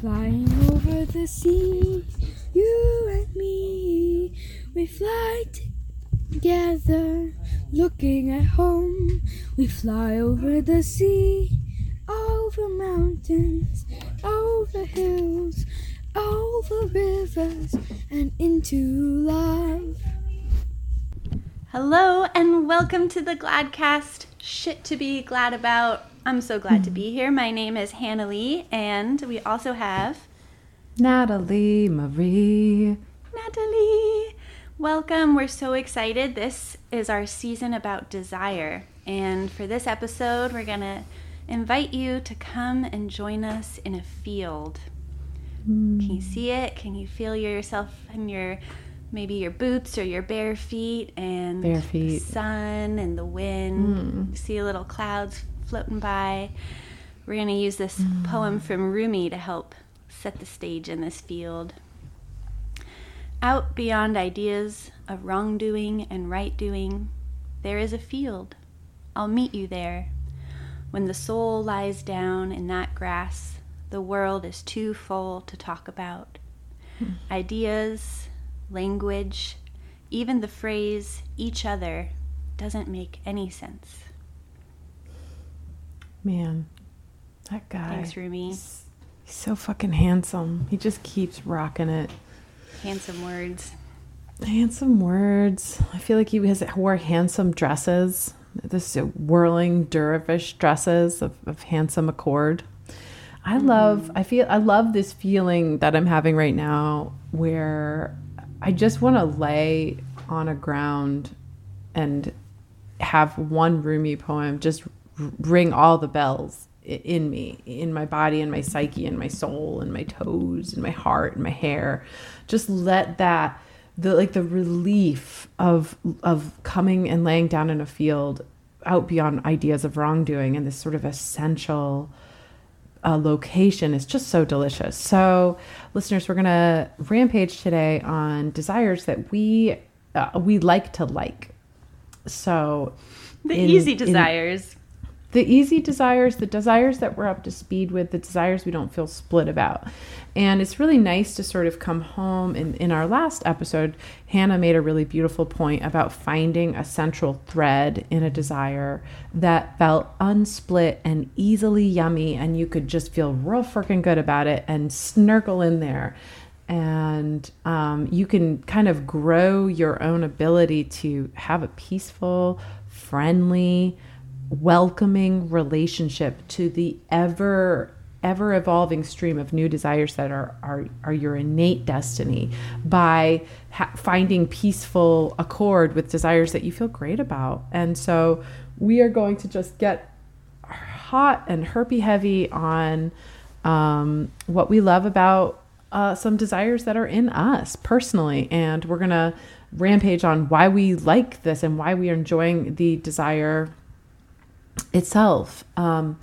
flying over the sea. You and me, we fly together, looking at home. We fly over the sea, over mountains, over hills, over rivers, and into love. Hello and welcome to the Gladcast. Shit to be glad about. I'm so glad to hmm. be here. My name is Hannah Lee, and we also have Natalie Marie. Natalie. Welcome. We're so excited. This is our season about desire. And for this episode, we're going to invite you to come and join us in a field. Can you hmm. see it? Can you feel yourself in your maybe your boots or your bare feet and Bare the feet. sun and the wind? Hmm. See little clouds floating by. We're going to use this mm. poem from Rumi to help set the stage in this field. Out beyond ideas of wrongdoing and right doing, there is a field. I'll meet you there. When the soul lies down in that grass, the world is too full to talk about. Hmm. Ideas, language, even the phrase each other doesn't make any sense. Man, that guy. Thanks, Rumi. He's so fucking handsome. He just keeps rocking it. Handsome words. Handsome words. I feel like he has wore handsome dresses. This whirling dervish dresses of, of handsome accord. I mm-hmm. love. I feel. I love this feeling that I'm having right now, where I just want to lay on a ground and have one Rumi poem just ring all the bells in me, in my body, in my psyche, in my soul, in my toes, in my heart, in my hair. Just let that the like the relief of of coming and laying down in a field out beyond ideas of wrongdoing and this sort of essential uh, location is just so delicious. So, listeners, we're gonna rampage today on desires that we uh, we like to like. So, The in- easy in- desires. The easy desires, the desires that we're up to speed with, the desires we don't feel split about. And it's really nice to sort of come home. In, in our last episode, Hannah made a really beautiful point about finding a central thread in a desire that felt unsplit and easily yummy, and you could just feel real freaking good about it and snirkle in there. And um, you can kind of grow your own ability to have a peaceful, friendly, welcoming relationship to the ever ever evolving stream of new desires that are are, are your innate destiny by ha- finding peaceful accord with desires that you feel great about. And so we are going to just get hot and herpy heavy on um, what we love about uh, some desires that are in us personally. And we're gonna rampage on why we like this and why we are enjoying the desire itself. Um,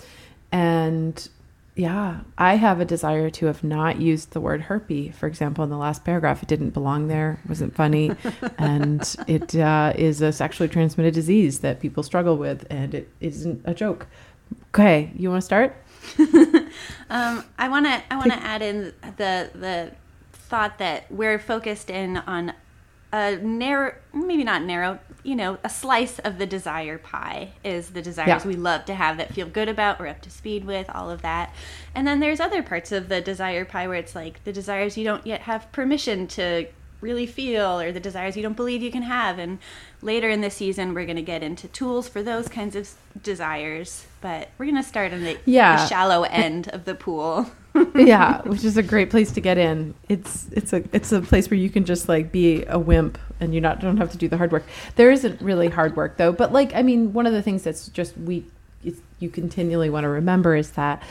and yeah, I have a desire to have not used the word herpy, for example, in the last paragraph. It didn't belong there, wasn't funny. and it uh, is a sexually transmitted disease that people struggle with, and it isn't a joke. Okay, you want to start? Um, I want to I want to add in the the thought that we're focused in on a narrow, maybe not narrow, you know, a slice of the desire pie is the desires Yeah. we love to have that feel good about, we're up to speed with, all of that. And then there's other parts of the desire pie where it's like the desires you don't yet have permission to really feel or the desires you don't believe you can have. And later in the season, we're going to get into tools for those kinds of desires. But we're going to start on the, Yeah. the shallow end of the pool. yeah, which is a great place to get in. It's it's a it's a place where you can just like be a wimp and you not don't have to do the hard work. There isn't really hard work though, but like I mean, one of the things that's just we you continually want to remember is that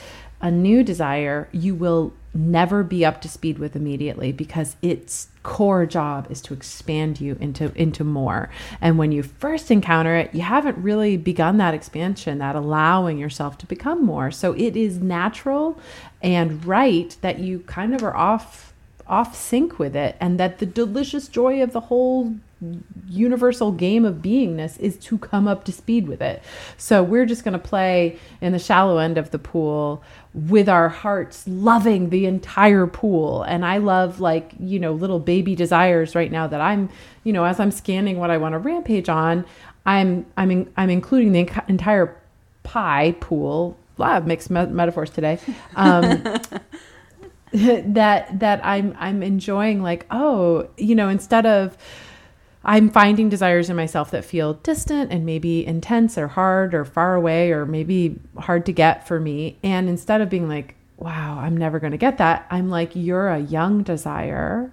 a new desire you will never be up to speed with immediately because its core job is to expand you into into more. And when you first encounter it, you haven't really begun that expansion, that allowing yourself to become more. So it is natural and right that you kind of are off off sync with it and that the delicious joy of the whole universal game of beingness is to come up to speed with it. So we're just going to play in the shallow end of the pool with our hearts loving the entire pool. And I love like, you know, little baby desires right now that I'm, you know, as I'm scanning what I want to rampage on, I'm I'm in, I'm including the entire pie pool. A lot of mixed me- metaphors today. Um, that that I'm I'm enjoying like oh you know instead of I'm finding desires in myself that feel distant and maybe intense or hard or far away or maybe hard to get for me and instead of being like wow I'm never going to get that I'm like you're a young desire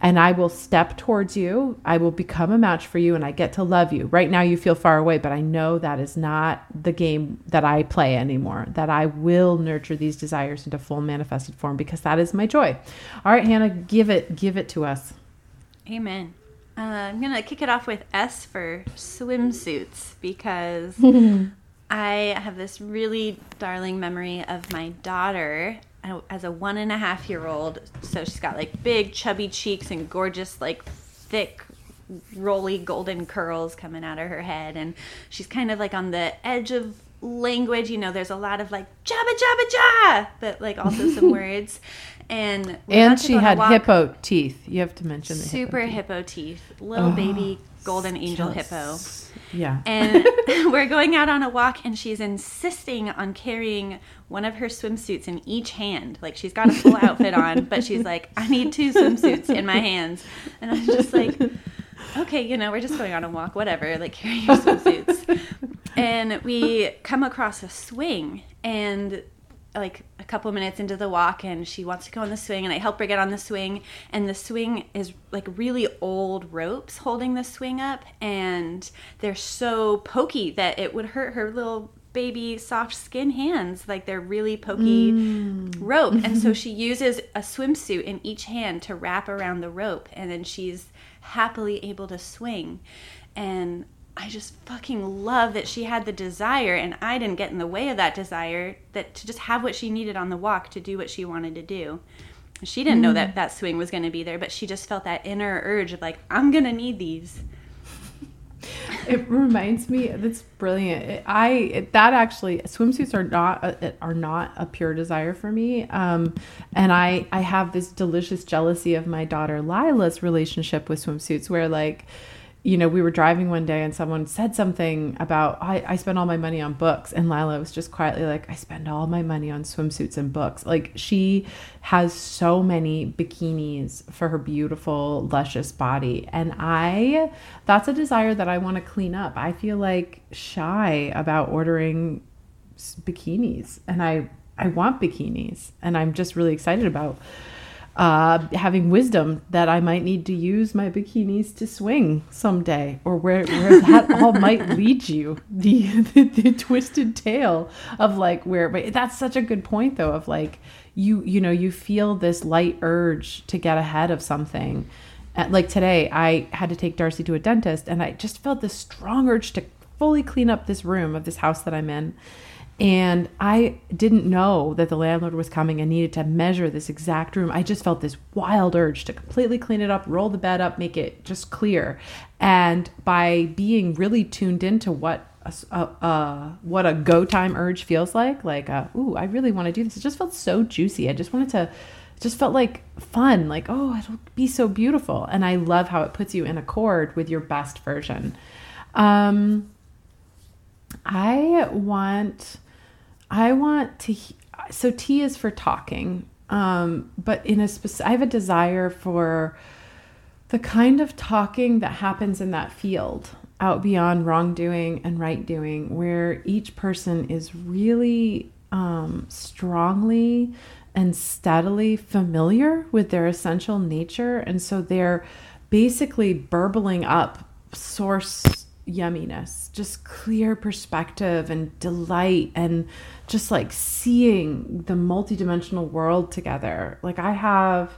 and I will step towards you. I will become a match for you and I get to love you. Right now, you feel far away, but I know that is not the game that I play anymore, that I will nurture these desires into full manifested form because that is my joy. All right, Hannah, give it, give it to us. Amen. Uh, I'm going to kick it off with S for swimsuits because I have this really darling memory of my daughter as a one and a half year old. So she's got like big chubby cheeks and gorgeous like thick rolly golden curls coming out of her head. And she's kind of like on the edge of language. You know there's a lot of like jabba jabba ja but like also some words and and she had hippo teeth you have to mention the super hippo teeth, hippo teeth. little oh, baby golden angel hippo yeah and we're going out on a walk and she's insisting on carrying one of her swimsuits in each hand. Like she's got a full outfit on, but she's like, I need two swimsuits in my hands. And I'm just like, okay, you know, we're just going on a walk, whatever, like carry your swimsuits. and we come across a swing and like a couple minutes into the walk and she wants to go on the swing and I help her get on the swing and the swing is like really old ropes holding the swing up and they're so pokey that it would hurt her little baby soft skin hands like they're really pokey mm. rope and so she uses a swimsuit in each hand to wrap around the rope and then she's happily able to swing and I just fucking love that she had the desire and I didn't get in the way of that desire that to just have what she needed on the walk to do what she wanted to do. She didn't mm. know that that swing was going to be there, but she just felt that inner urge of like I'm going to need these it reminds me that's brilliant i it, that actually swimsuits are not a, are not a pure desire for me um, and i i have this delicious jealousy of my daughter lila's relationship with swimsuits where like you know, we were driving one day and someone said something about I, I spend all my money on books and Lila was just quietly like, I spend all my money on swimsuits and books. Like she has so many bikinis for her beautiful, luscious body. And I that's a desire that I want to clean up. I feel like shy about ordering bikinis and I I want bikinis and I'm just really excited about uh, having wisdom that I might need to use my bikinis to swing someday, or where, where that all might lead you. The, the, the twisted tale of like where, but that's such a good point though. Of like you you know you feel this light urge to get ahead of something. Like today, I had to take Darcy to a dentist, and I just felt this strong urge to fully clean up this room of this house that I'm in and I didn't know that the landlord was coming and needed to measure this exact room. I just felt this wild urge to completely clean it up, roll the bed up, make it just clear. And by being really tuned into what a, uh, what a go time urge feels like, like, uh, ooh, I really want to do this. It just felt so juicy. I just wanted to, just felt like fun, like, oh, it'll be so beautiful. And I love how it puts you in accord with your best version. Um, I want I want to. So T is for talking, um, but in a specific, I have a desire for the kind of talking that happens in that field out beyond wrongdoing and right doing, where each person is really um, strongly and steadily familiar with their essential nature, and so they're basically burbling up source yumminess, just clear perspective and delight and just like seeing the multidimensional world together. Like I have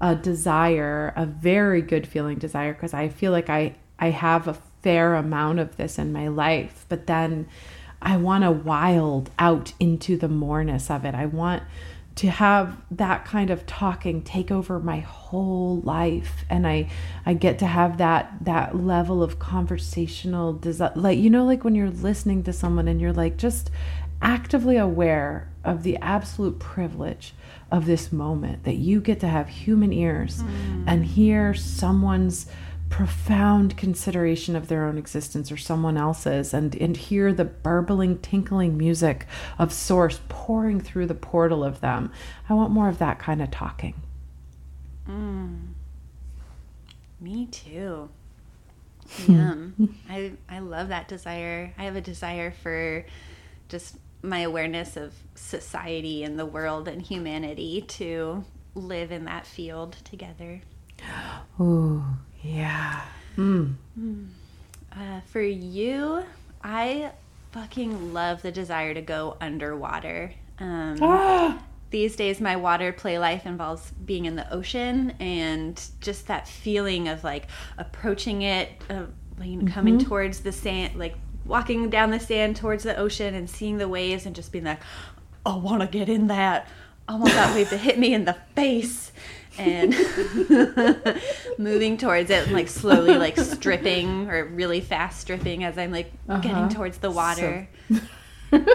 a desire, a very good feeling desire because I feel like I I have a fair amount of this in my life, but then I want to wild out into the moreness of it. I want to have that kind of talking take over my whole life and i i get to have that that level of conversational desi- like you know like when you're listening to someone and you're like just actively aware of the absolute privilege of this moment that you get to have human ears mm. and hear someone's profound consideration of their own existence or someone else's and and hear the burbling tinkling music of source pouring through the portal of them i want more of that kind of talking mm. me too Yum. I I love that desire. I have a desire for just my awareness of society and the world and humanity to live in that field together. Oh, yeah. Mm. Uh, for you, I fucking love the desire to go underwater. Um, ah! These days, my water play life involves being in the ocean and just that feeling of like approaching it, uh, like, mm-hmm. coming towards the sand, like walking down the sand towards the ocean and seeing the waves and just being like, I want to get in that. I want that wave to hit me in the face. And moving towards it, like slowly, like stripping or really fast stripping as I'm like uh-huh. getting towards the water. So...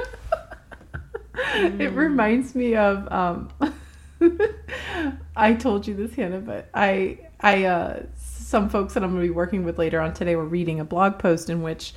it reminds me of um, I told you this, Hannah, but I I uh, some folks that I'm going to be working with later on today were reading a blog post in which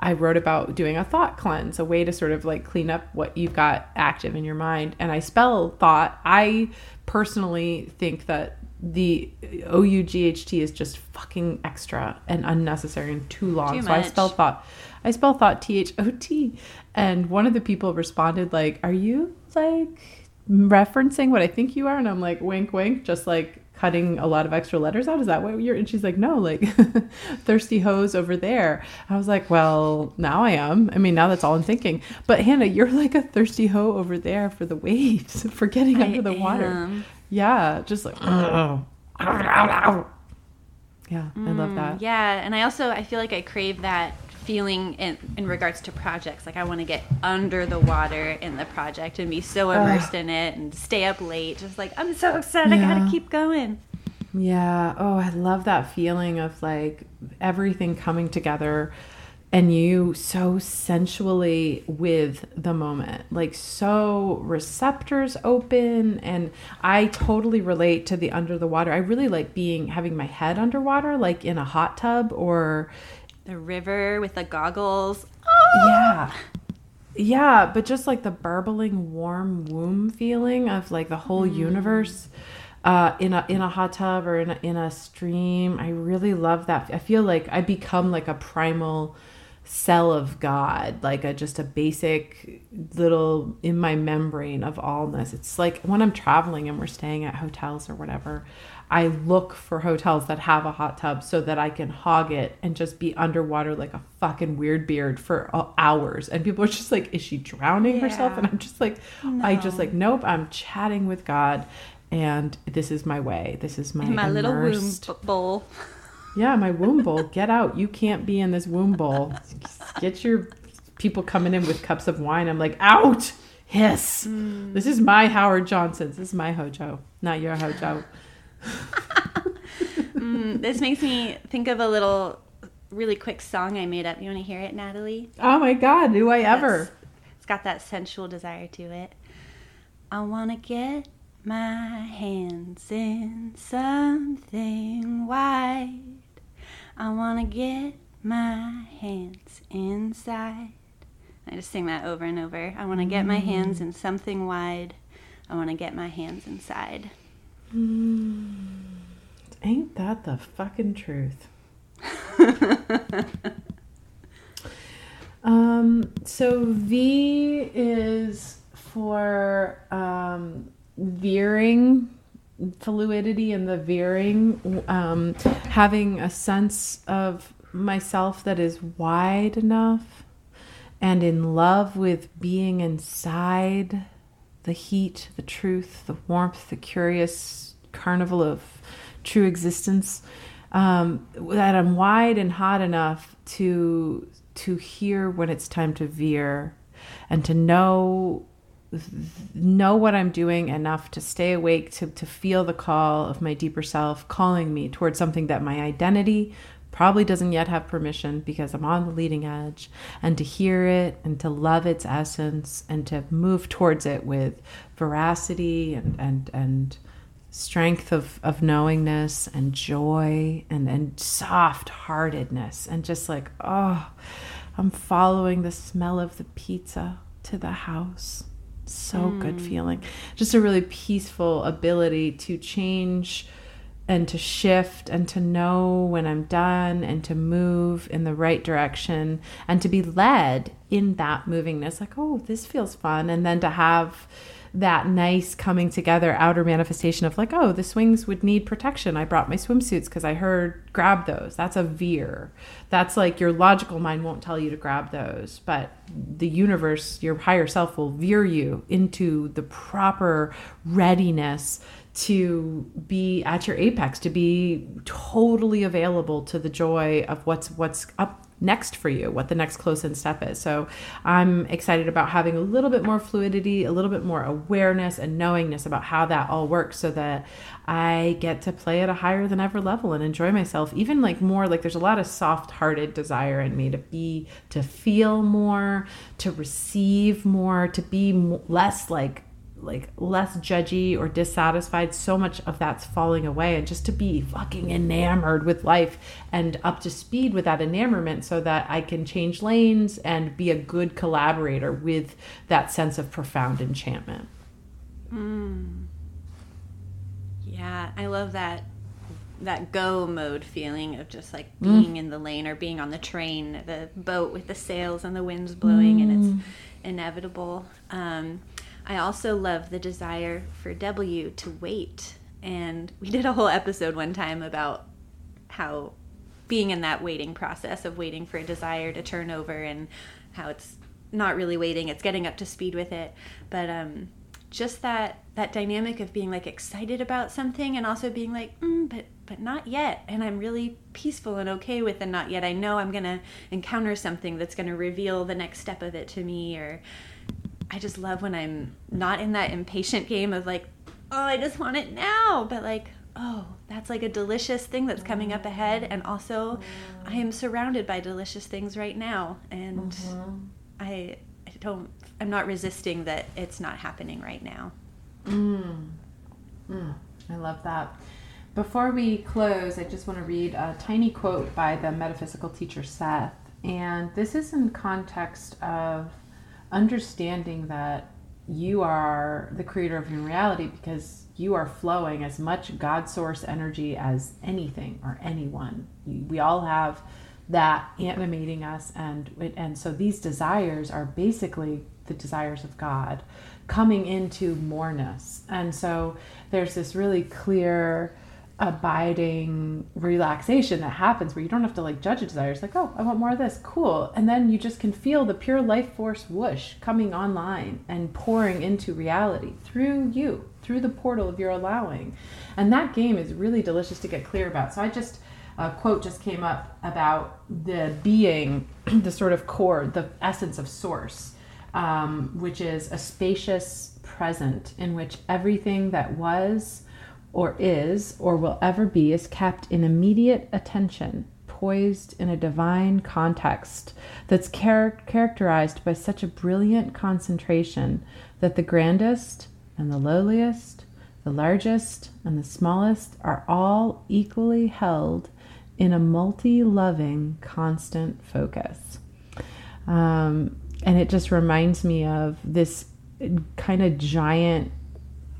I wrote about doing a thought cleanse, a way to sort of like clean up what you've got active in your mind. And I spell thought. I personally think that the O U G H T is just fucking extra and unnecessary and too long. Too so I spell thought. I spell thought T H O T. And one of the people responded like, "Are you like referencing what I think you are?" And I'm like, "Wink, wink," just like cutting a lot of extra letters out? Is that what you're? And she's like, no, like thirsty hose over there. I was like, well, now I am. I mean, now that's all I'm thinking. But Hannah, you're like a thirsty hoe over there for the waves, for getting under the water. Yeah, just like, oh. yeah, I love that. Mm, yeah, and I also I feel like I crave that feeling in, in regards to projects. Like I want to get under the water in the project and be so immersed in it and stay up late. Just like I'm so excited. Yeah. I gotta keep going. Yeah. Oh, I love that feeling of like everything coming together and you so sensually with the moment like so receptors open and i totally relate to the under the water i really like being having my head underwater like in a hot tub or the river with the goggles. Oh! Yeah. Yeah, but just like the burbling warm womb feeling of like the whole mm. universe uh, in a in a hot tub or in a, in a stream. I really love that. I feel like I become like a primal cell of God, like a just a basic little in my membrane of allness. It's like when I'm traveling and we're staying at hotels or whatever. I look for hotels that have a hot tub so that I can hog it and just be underwater like a fucking weird beard for uh, hours. And people are just like, is she drowning yeah. herself? And I'm just like, no. I just like, nope, I'm chatting with God and this is my way. This is my, my little womb bowl. Yeah, my womb bowl. Get out. You can't be in this womb bowl. Get your people coming in with cups of wine. I'm like, out. Hiss. Mm. This is my Howard Johnson's. This is my Hojo, not your Hojo mm, this makes me think of a little really quick song I made up. You want to hear it, Natalie? Oh my God, do I ever? it's got that sensual desire to it. I want to get my hands in something white. I want to get my hands inside. I just sing that over and over. I want to get my hands in something wide. I want to get my hands inside. Mm, ain't that the fucking truth? um, so V is for um, veering fluidity and the veering, um, having a sense of myself that is wide enough and in love with being inside the heat, the truth, the warmth, the curious carnival of true existence. Um, that I'm wide and hot enough to to hear when it's time to veer, and to know know what I'm doing enough to stay awake, to, to feel the call of my deeper self calling me towards something that my identity probably doesn't yet have permission because I'm on the leading edge, and to hear it and to love its essence and to move towards it with veracity and, and, and strength of, of knowingness and joy and, and soft heartedness and just like, oh, I'm following the smell of the pizza to the house. So mm. good feeling. Just a really peaceful ability to change and to shift and to know when I'm done and to move in the right direction and to be led in that movingness like oh this feels fun and then to have that nice coming together outer manifestation of like, oh, the swings would need protection. I brought my swimsuits because I heard grab those. That's a veer. That's like your logical mind won't tell you to grab those, but the universe, your higher self will veer you into the proper readiness to be at your apex, to be totally available to the joy of what's what's up next for you, what the next close in step is. So I'm excited about having a little bit more fluidity, a little bit more awareness and knowingness about how that all works so that I get to play at a higher than ever level and enjoy myself. Even like more like there's a lot of soft hearted desire in me to be, to feel more, to receive more, to be less like like less judgy or dissatisfied so much of that's falling away and just to be fucking enamored with life and up to speed with that enamorment so that I can change lanes and be a good collaborator with that sense of profound enchantment. Mm. Yeah, I love that that go mode feeling of just like mm. being mm. in the lane or being on the train, the boat with the sails and the winds blowing mm. and it's mm. inevitable. Um, I also love the desire for W to wait. And we did a whole episode one time about how being in that waiting process of waiting for a desire to turn over and how it's not really waiting, it's getting up to speed with it. But um, just that that dynamic of being like excited about something and also being like, mm, but but not yet. And I'm really peaceful and okay with the not yet. I know I'm gonna encounter something that's gonna reveal the next step of it to me or I just love when I'm not in that impatient game of like, oh, I just want it now, but like, oh, that's like a delicious thing that's coming up ahead. And also, I am surrounded by delicious things right now. And mm-hmm. I, I don't, I'm not resisting that it's not happening right now. Mm. Mm. I love that. Before we close, I just want to read a tiny quote by the metaphysical teacher Seth. And this is in context of understanding that you are the creator of your reality because you are flowing as much God source energy as anything or anyone. We all have that animating us, and and so these desires are basically the desires of God coming into moreness, and so there's this really clear abiding relaxation that happens where you don't have to like judge a desire. It's like, oh, I want more of this. Cool. And then you just can feel the pure life force whoosh coming online and pouring into reality through you, through the portal of your allowing. And that game is really delicious to get clear about. So I just, a quote just came up about the being, the sort of core, the essence of source, um, which is a spacious present in which everything that was or is or will ever be is kept in immediate attention, poised in a divine context that's char- characterized by such a brilliant concentration that the grandest and the lowliest, the largest and the smallest are all equally held in a multi loving, constant focus. Um, and it just reminds me of this kind of giant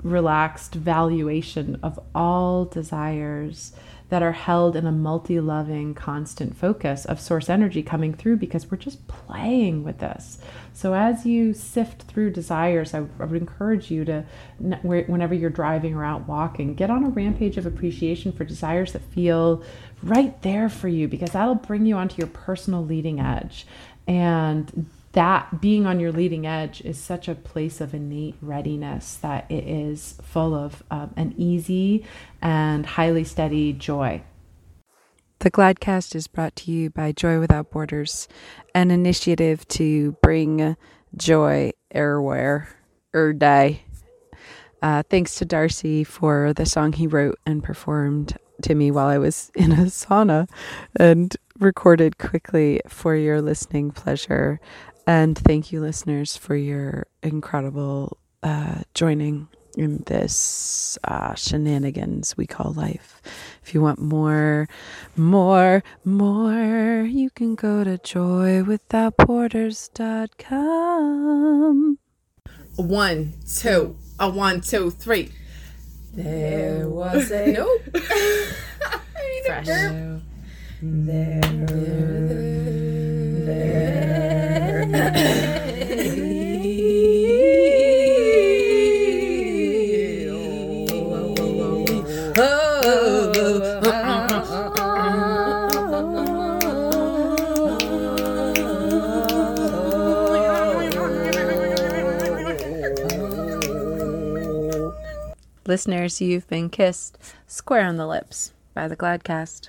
relaxed valuation of all desires that are held in a multi loving, constant focus of source energy coming through because we're just playing with this. So, as you sift through desires, I, would encourage you to, whenever you're driving or out walking, get on a rampage of appreciation for desires that feel right there for you because that'll bring you onto your personal leading edge. And that being on your leading edge is such a place of innate readiness that it is full of um, an easy and highly steady joy. The Gladcast is brought to you by Joy Without Borders, an initiative to bring joy everywhere. or die. Uh, thanks to Darcy for the song he wrote and performed to me while I was in a sauna and recorded quickly for your listening pleasure. And thank you, listeners, for your incredible uh, joining in this uh, shenanigans we call life. If you want more, more, more, you can go to joywithoutborders.com. One, two, a one, two, three. There was a nope. Fresh. There, Listeners, you've been kissed square on the lips by the Gladcast.